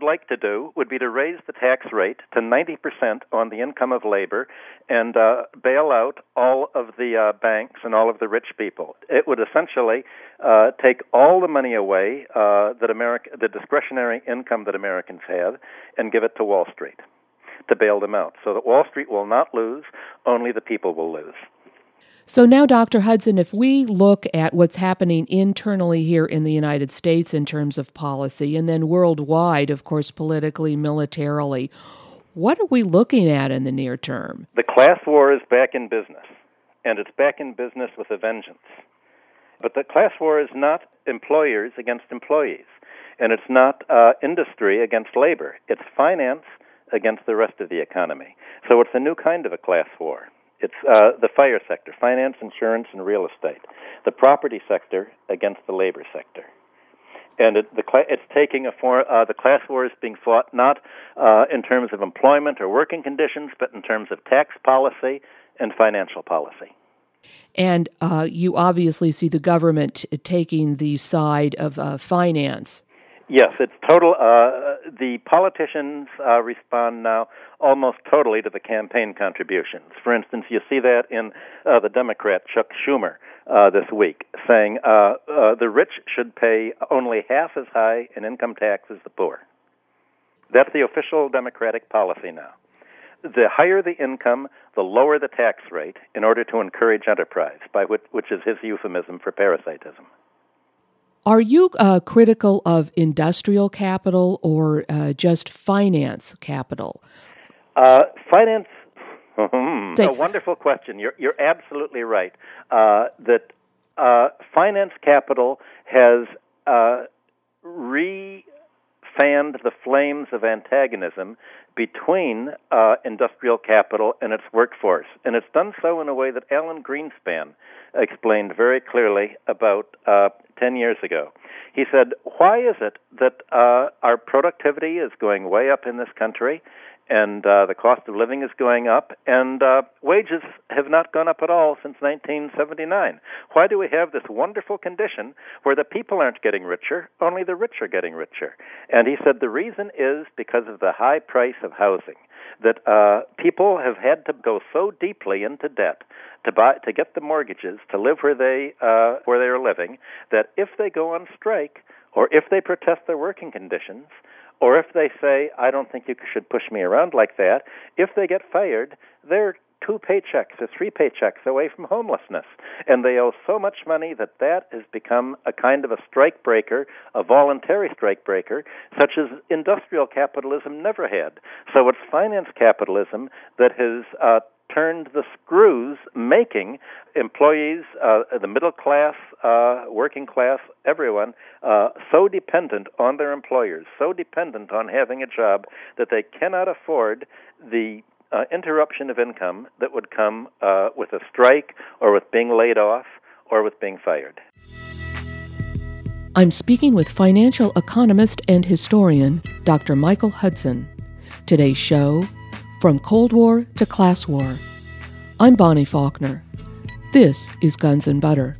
Would like to do would be to raise the tax rate to 90% on the income of labor and uh, bail out all of the uh, banks and all of the rich people. It would essentially uh, take all the money away uh, that America, the discretionary income that Americans have, and give it to Wall Street to bail them out so that Wall Street will not lose, only the people will lose.
So now, Dr. Hudson, if we look at what's happening internally here in the United States in terms of policy, and then worldwide, of course, politically, militarily, what are we looking at in the near term?
The class war is back in business, and it's back in business with a vengeance. But the class war is not employers against employees, and it's not uh, industry against labor. It's finance against the rest of the economy. So it's a new kind of a class war. It's uh, the fire sector, finance, insurance, and real estate. The property sector against the labor sector. And it, the, it's taking a form. Uh, the class war is being fought not uh, in terms of employment or working conditions, but in terms of tax policy and financial policy.
And uh, you obviously see the government taking the side of uh, finance
Yes, it's total. Uh, the politicians uh, respond now almost totally to the campaign contributions. For instance, you see that in uh, the Democrat Chuck Schumer uh, this week saying uh, uh, the rich should pay only half as high in income tax as the poor. That's the official Democratic policy now. The higher the income, the lower the tax rate in order to encourage enterprise, by which, which is his euphemism for parasitism.
Are you uh, critical of industrial capital or uh, just finance capital?
Uh, finance. a wonderful question. You're you're absolutely right. Uh, that uh, finance capital has uh, re fanned the flames of antagonism between uh, industrial capital and its workforce. And it's done so in a way that Alan Greenspan explained very clearly about uh, 10 years ago. He said, Why is it that uh, our productivity is going way up in this country? And uh, the cost of living is going up, and uh, wages have not gone up at all since 1979. Why do we have this wonderful condition where the people aren't getting richer, only the rich are getting richer? And he said the reason is because of the high price of housing. That uh, people have had to go so deeply into debt to buy to get the mortgages to live where they uh, where they are living that if they go on strike or if they protest their working conditions, or if they say, I don't think you should push me around like that, if they get fired, they're two paychecks or three paychecks away from homelessness. And they owe so much money that that has become a kind of a strike breaker, a voluntary strike breaker, such as industrial capitalism never had. So it's finance capitalism that has uh, turned the screws, making employees, uh, the middle class, uh, working class, everyone, uh, so dependent on their employers, so dependent on having a job that they cannot afford the uh, interruption of income that would come uh, with a strike or with being laid off or with being fired.
I'm speaking with financial economist and historian Dr. Michael Hudson. Today's show from Cold War to Class War. I'm Bonnie Faulkner. This is Guns and Butter.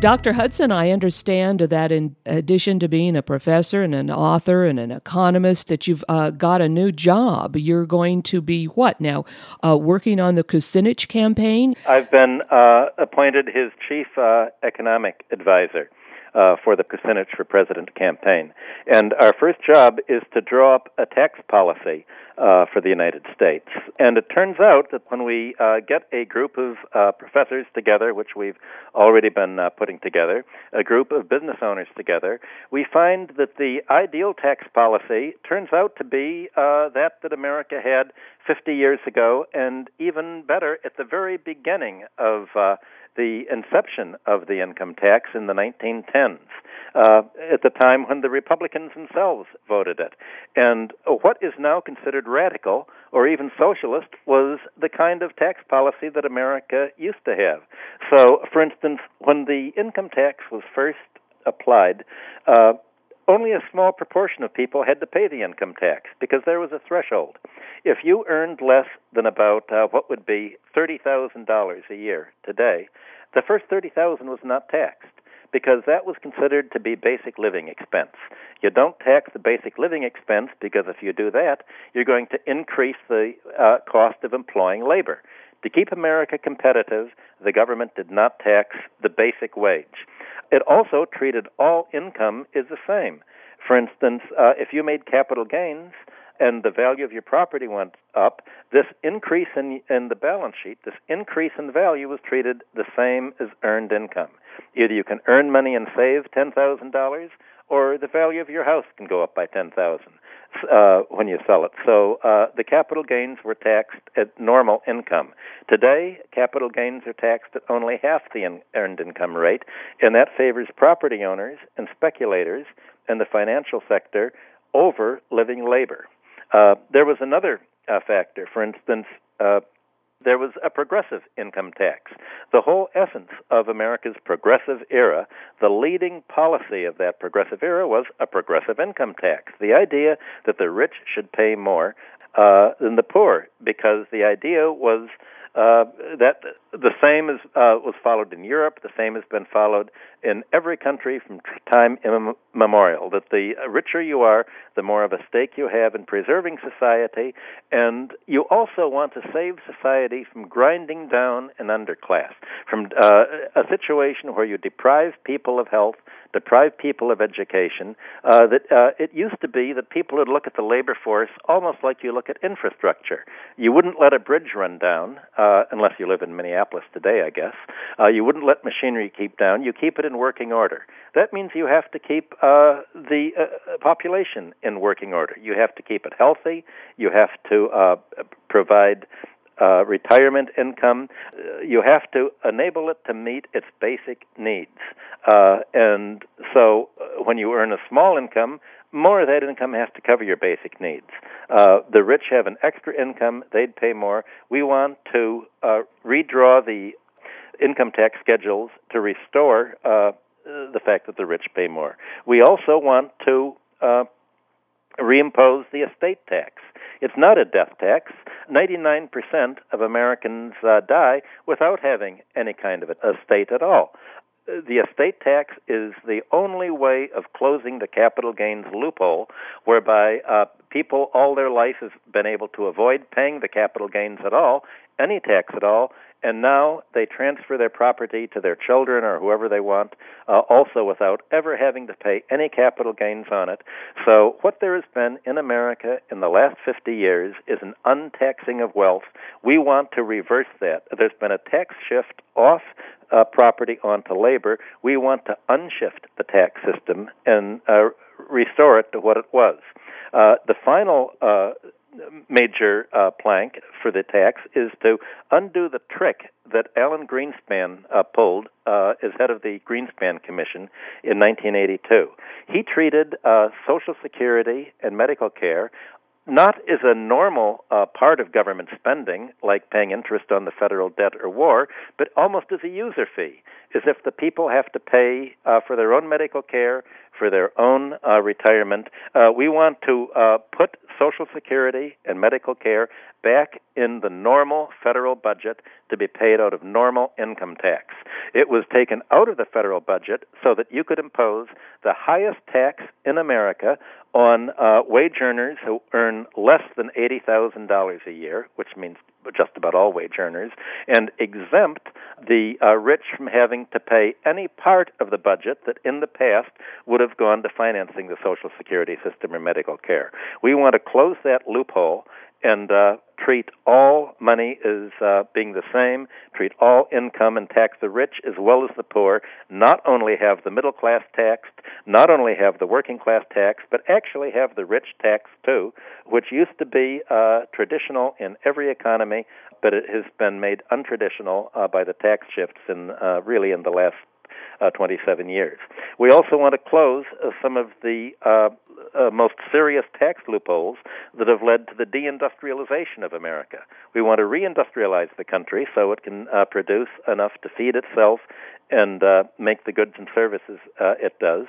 Dr. Hudson, I understand that in addition to being a professor and an author and an economist, that you've uh, got a new job. You're going to be what now? Uh, working on the Kucinich campaign?
I've been uh, appointed his chief uh, economic advisor uh, for the Kucinich for President campaign. And our first job is to draw up a tax policy uh, for the United States. And it turns out that when we uh, get a group of uh, professors together, which we've already been uh, putting together, a group of business owners together, we find that the ideal tax policy turns out to be uh, that that America had 50 years ago, and even better, at the very beginning of the inception of the income tax in the 1910s, uh, at the time when the Republicans themselves voted it. And what is now considered radical or even socialist was the kind of tax policy that America used to have. So, for instance, when the income tax was first applied, uh, only a small proportion of people had to pay the income tax because there was a threshold. If you earned less than about uh, what would be $30,000 a year today, the first 30,000 was not taxed because that was considered to be basic living expense. You don't tax the basic living expense because if you do that, you're going to increase the uh, cost of employing labor. To keep America competitive, the government did not tax the basic wage. It also treated all income as the same. For instance, uh, if you made capital gains, and the value of your property went up, this increase in, in the balance sheet, this increase in value was treated the same as earned income. Either you can earn money and save $10,000, or the value of your house can go up by 10000 uh, when you sell it. So uh, the capital gains were taxed at normal income. Today, capital gains are taxed at only half the in- earned income rate, and that favors property owners and speculators and the financial sector over living labor. Uh, there was another uh, factor. For instance, uh, there was a progressive income tax. The whole essence of America's progressive era, the leading policy of that progressive era was a progressive income tax. The idea that the rich should pay more uh, than the poor, because the idea was uh, that the same is, uh, was followed in Europe. The same has been followed in every country from time immemorial. That the richer you are, the more of a stake you have in preserving society, and you also want to save society from grinding down an underclass, from uh, a situation where you deprive people of health, deprive people of education. Uh, that uh, it used to be that people would look at the labor force almost like you look at infrastructure. You wouldn't let a bridge run down uh, unless you live in Minneapolis today, I guess. Uh, you wouldn't let machinery keep down. You keep it in working order. That means you have to keep uh, the uh, population in working order. You have to keep it healthy. You have to uh, provide uh, retirement income. Uh, you have to enable it to meet its basic needs. Uh, and so uh, when you earn a small income, more of that income has to cover your basic needs. Uh, the rich have an extra income, they'd pay more. We want to uh, redraw the income tax schedules to restore the fact that the rich pay more. We also want to reimpose the estate tax. It's not a death tax. 99% of Americans uh, die without having any kind of estate at all. The estate tax is the only way of closing the capital gains loophole whereby uh, people all their life have been able to avoid paying the capital gains at all, any tax at all, and now they transfer their property to their children or whoever they want, uh, also without ever having to pay any capital gains on it. So, what there has been in America in the last 50 years is an untaxing of wealth. We want to reverse that. There's been a tax shift off uh, property onto labor. We want to unshift the tax system and uh, restore it to what it was. Uh, the final uh, major uh, plank for the tax is to undo the trick that Alan Greenspan uh, pulled uh, as head of the Greenspan Commission in 1982. He treated uh, Social Security and medical care not as a normal uh, part of government spending, like paying interest on the federal debt or war, but almost as a user fee, as if the people have to pay uh, for their own medical care, for their own uh, retirement. Uh, we want to uh, put Social Security and medical care back in the normal federal budget to be paid out of normal income tax. It was taken out of the federal budget so that you could impose the highest tax in America on uh, wage earners who earn less than $80,000 a year, which means just about all wage earners, and exempt the uh, rich from having to pay any part of the budget that in the past would have gone to financing the Social Security system or medical care. We want to close that loophole and uh, treat all money as uh, being the same, treat all income and tax the rich as well as the poor, not only have the middle class taxed, not only have the working class taxed, but actually have the rich taxed too, which used to be uh, traditional in every economy, but it has been made untraditional uh, by the tax shifts in uh, really in the last uh, 27 years. We also want to close uh, some of the uh, uh, most serious tax loopholes that have led to the deindustrialization of America. We want to reindustrialize the country so it can uh, produce enough to feed itself and uh, make the goods and services uh, it does.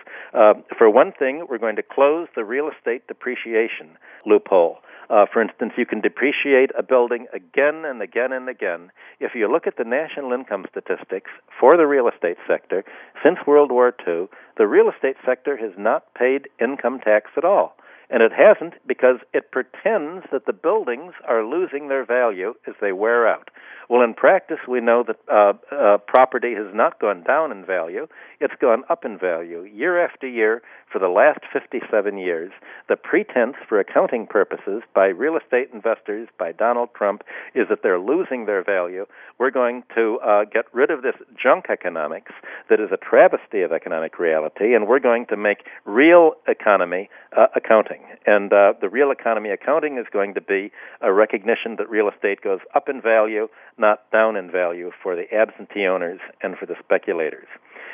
For one thing, we're going to close the real estate depreciation loophole. Uh, for instance, you can depreciate a building again and again and again. If you look at the national income statistics for the real estate sector, since World War II, the real estate sector has not paid income tax at all. And it hasn't because it pretends that the buildings are losing their value as they wear out. Well, in practice, we know that uh, uh, property has not gone down in value, it's gone up in value year after year for the last 57 years. The pretense for accounting purposes by real estate investors, by Donald Trump, is that they're losing their value. We're going to uh, get rid of this junk economics that is a travesty of economic reality, and we're going to make real economy uh, accounting. And uh, the real economy accounting is going to be a recognition that real estate goes up in value, not down in value for the absentee owners and for the speculators.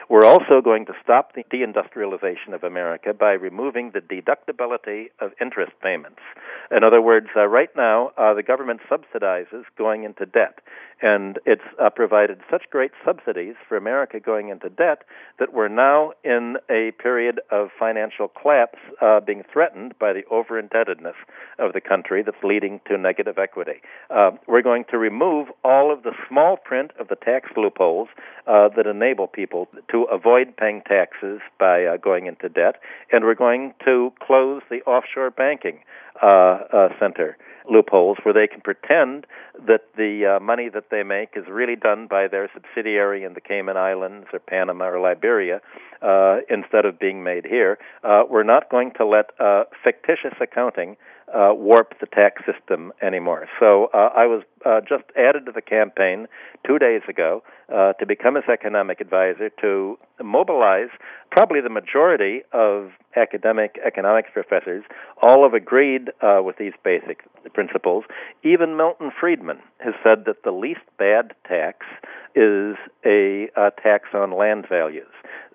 We're also going to stop the deindustrialization of America by removing the deductibility of interest payments. In other words, uh, right now, uh, the government subsidizes going into debt. And it's uh, provided such great subsidies for America going into debt that we're now in a period of financial collapse uh, being threatened by the over indebtedness of the country that's leading to negative equity. Uh, we're going to remove all of the small print of the tax loopholes uh, that enable people to avoid paying taxes by uh, going into debt, and we're going to close the offshore banking uh, center loopholes where they can pretend that the uh, money that they make is really done by their subsidiary in the Cayman Islands or Panama or Liberia, uh, instead of being made here. Uh, we're not going to let uh, fictitious accounting uh, warp the tax system anymore. So uh, I was uh, just added to the campaign two days ago uh, to become his economic advisor to mobilize probably the majority of academic economics professors. All have agreed uh, with these basic principles. Even Milton Friedman has said that the least bad tax is a, tax on land values.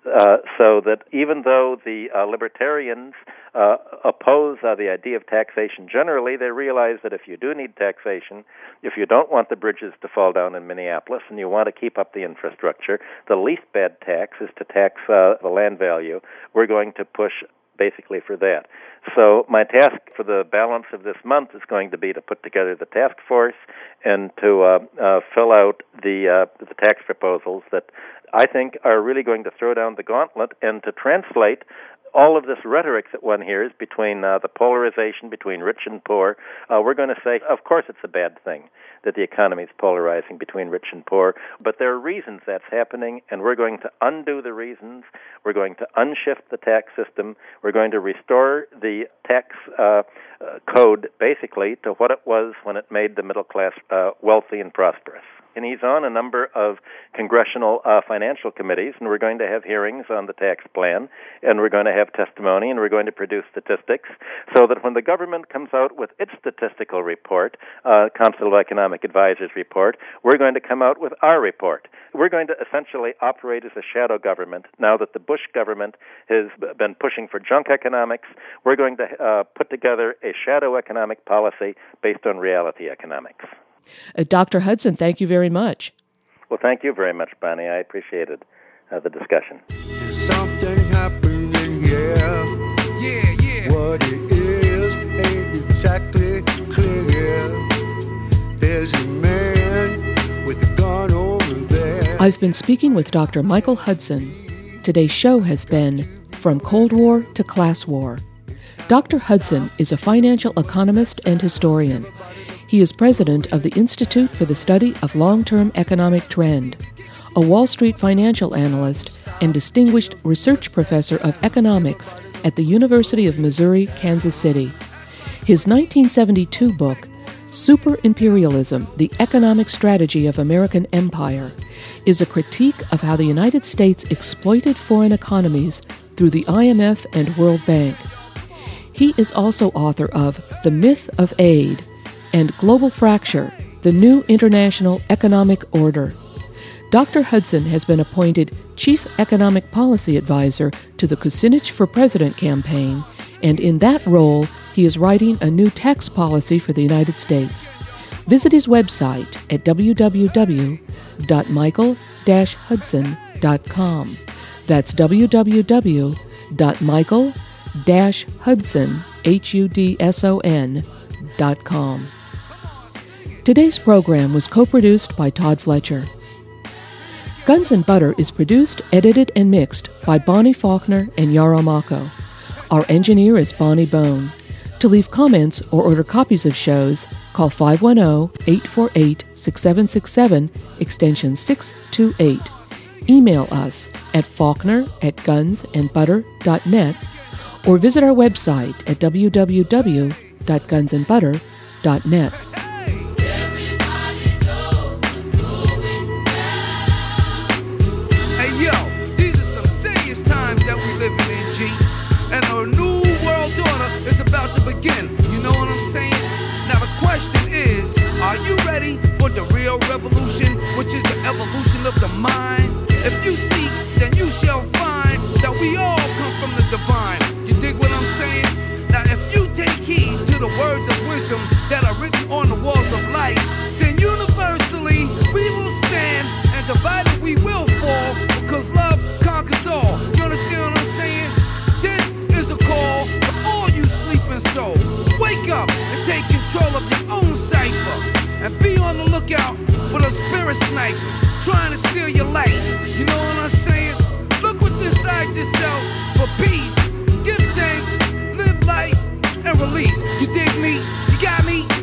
Uh, so that even though the uh, libertarians uh, oppose uh, the idea of taxation generally, they realize that if you do need taxation, if you don't want the bridges to fall down in Minneapolis and you want to keep up the infrastructure, the least bad tax is to tax uh, the land value. We're going to push basically for that. So my task for the balance of this month is going to be to put together the task force and to uh, uh, fill out the uh, the tax proposals that I think are really going to throw down the gauntlet and to translate all of this rhetoric that one hears between uh, the polarization between rich and poor, uh, we're going to say, of course, it's a bad thing that the economy is polarizing between rich and poor, but there are reasons that's happening, and we're going to undo the reasons. We're going to unshift the tax system. We're going to restore the tax uh, uh code basically to what it was when it made the middle class uh, wealthy and prosperous and he's on a number of congressional uh, financial committees, and we're going to have hearings on the tax plan, and we're going to have testimony, and we're going to produce statistics, so that when the government comes out with its statistical report, uh, Council of Economic Advisors report, we're going to come out with our report. We're going to essentially operate as a shadow government now that the Bush government has been pushing for junk economics. We're going to uh, put together a shadow economic policy based on reality economics.
Uh, Dr. Hudson, thank you very much.
Well, thank you very much, Bonnie. I appreciated uh, the discussion.
Something happening here.
Yeah, yeah.
What it is ain't exactly clear. There's a man with a gun over there.
I've been speaking with Dr. Michael Hudson. Today's show has been From Cold War to Class War. Dr. Hudson is a financial economist and historian. He is president of the Institute for the Study of Long Term Economic Trend, a Wall Street financial analyst, and distinguished research professor of economics at the University of Missouri, Kansas City. His 1972 book, Super Imperialism The Economic Strategy of American Empire, is a critique of how the United States exploited foreign economies through the IMF and World Bank. He is also author of The Myth of Aid and Global Fracture The New International Economic Order. Dr. Hudson has been appointed Chief Economic Policy Advisor to the Kucinich for President campaign, and in that role, he is writing a new tax policy for the United States. Visit his website at www.michael-hudson.com. That's www.michael-hudson.com. Today's program was co produced by Todd Fletcher. Guns and Butter is produced, edited, and mixed by Bonnie Faulkner and Yarrow Mako. Our engineer is Bonnie Bone. To leave comments or order copies of shows, call 510 848 6767, extension 628. Email us at faulkner at gunsandbutter.net or visit our website at www.gunsandbutter.net.
Hey, yo, these are some serious times that we live in, G. And our new world order is about to begin. you know what I'm saying? Now the question is, are you ready for the real revolution, which is the evolution of the mind. If you seek, then you shall find that we all come from the divine. Lookout for the spirit snipers trying to steal your life. You know what I'm saying? Look what's inside yourself for peace. Give thanks, live life, and release. You dig me? You got me?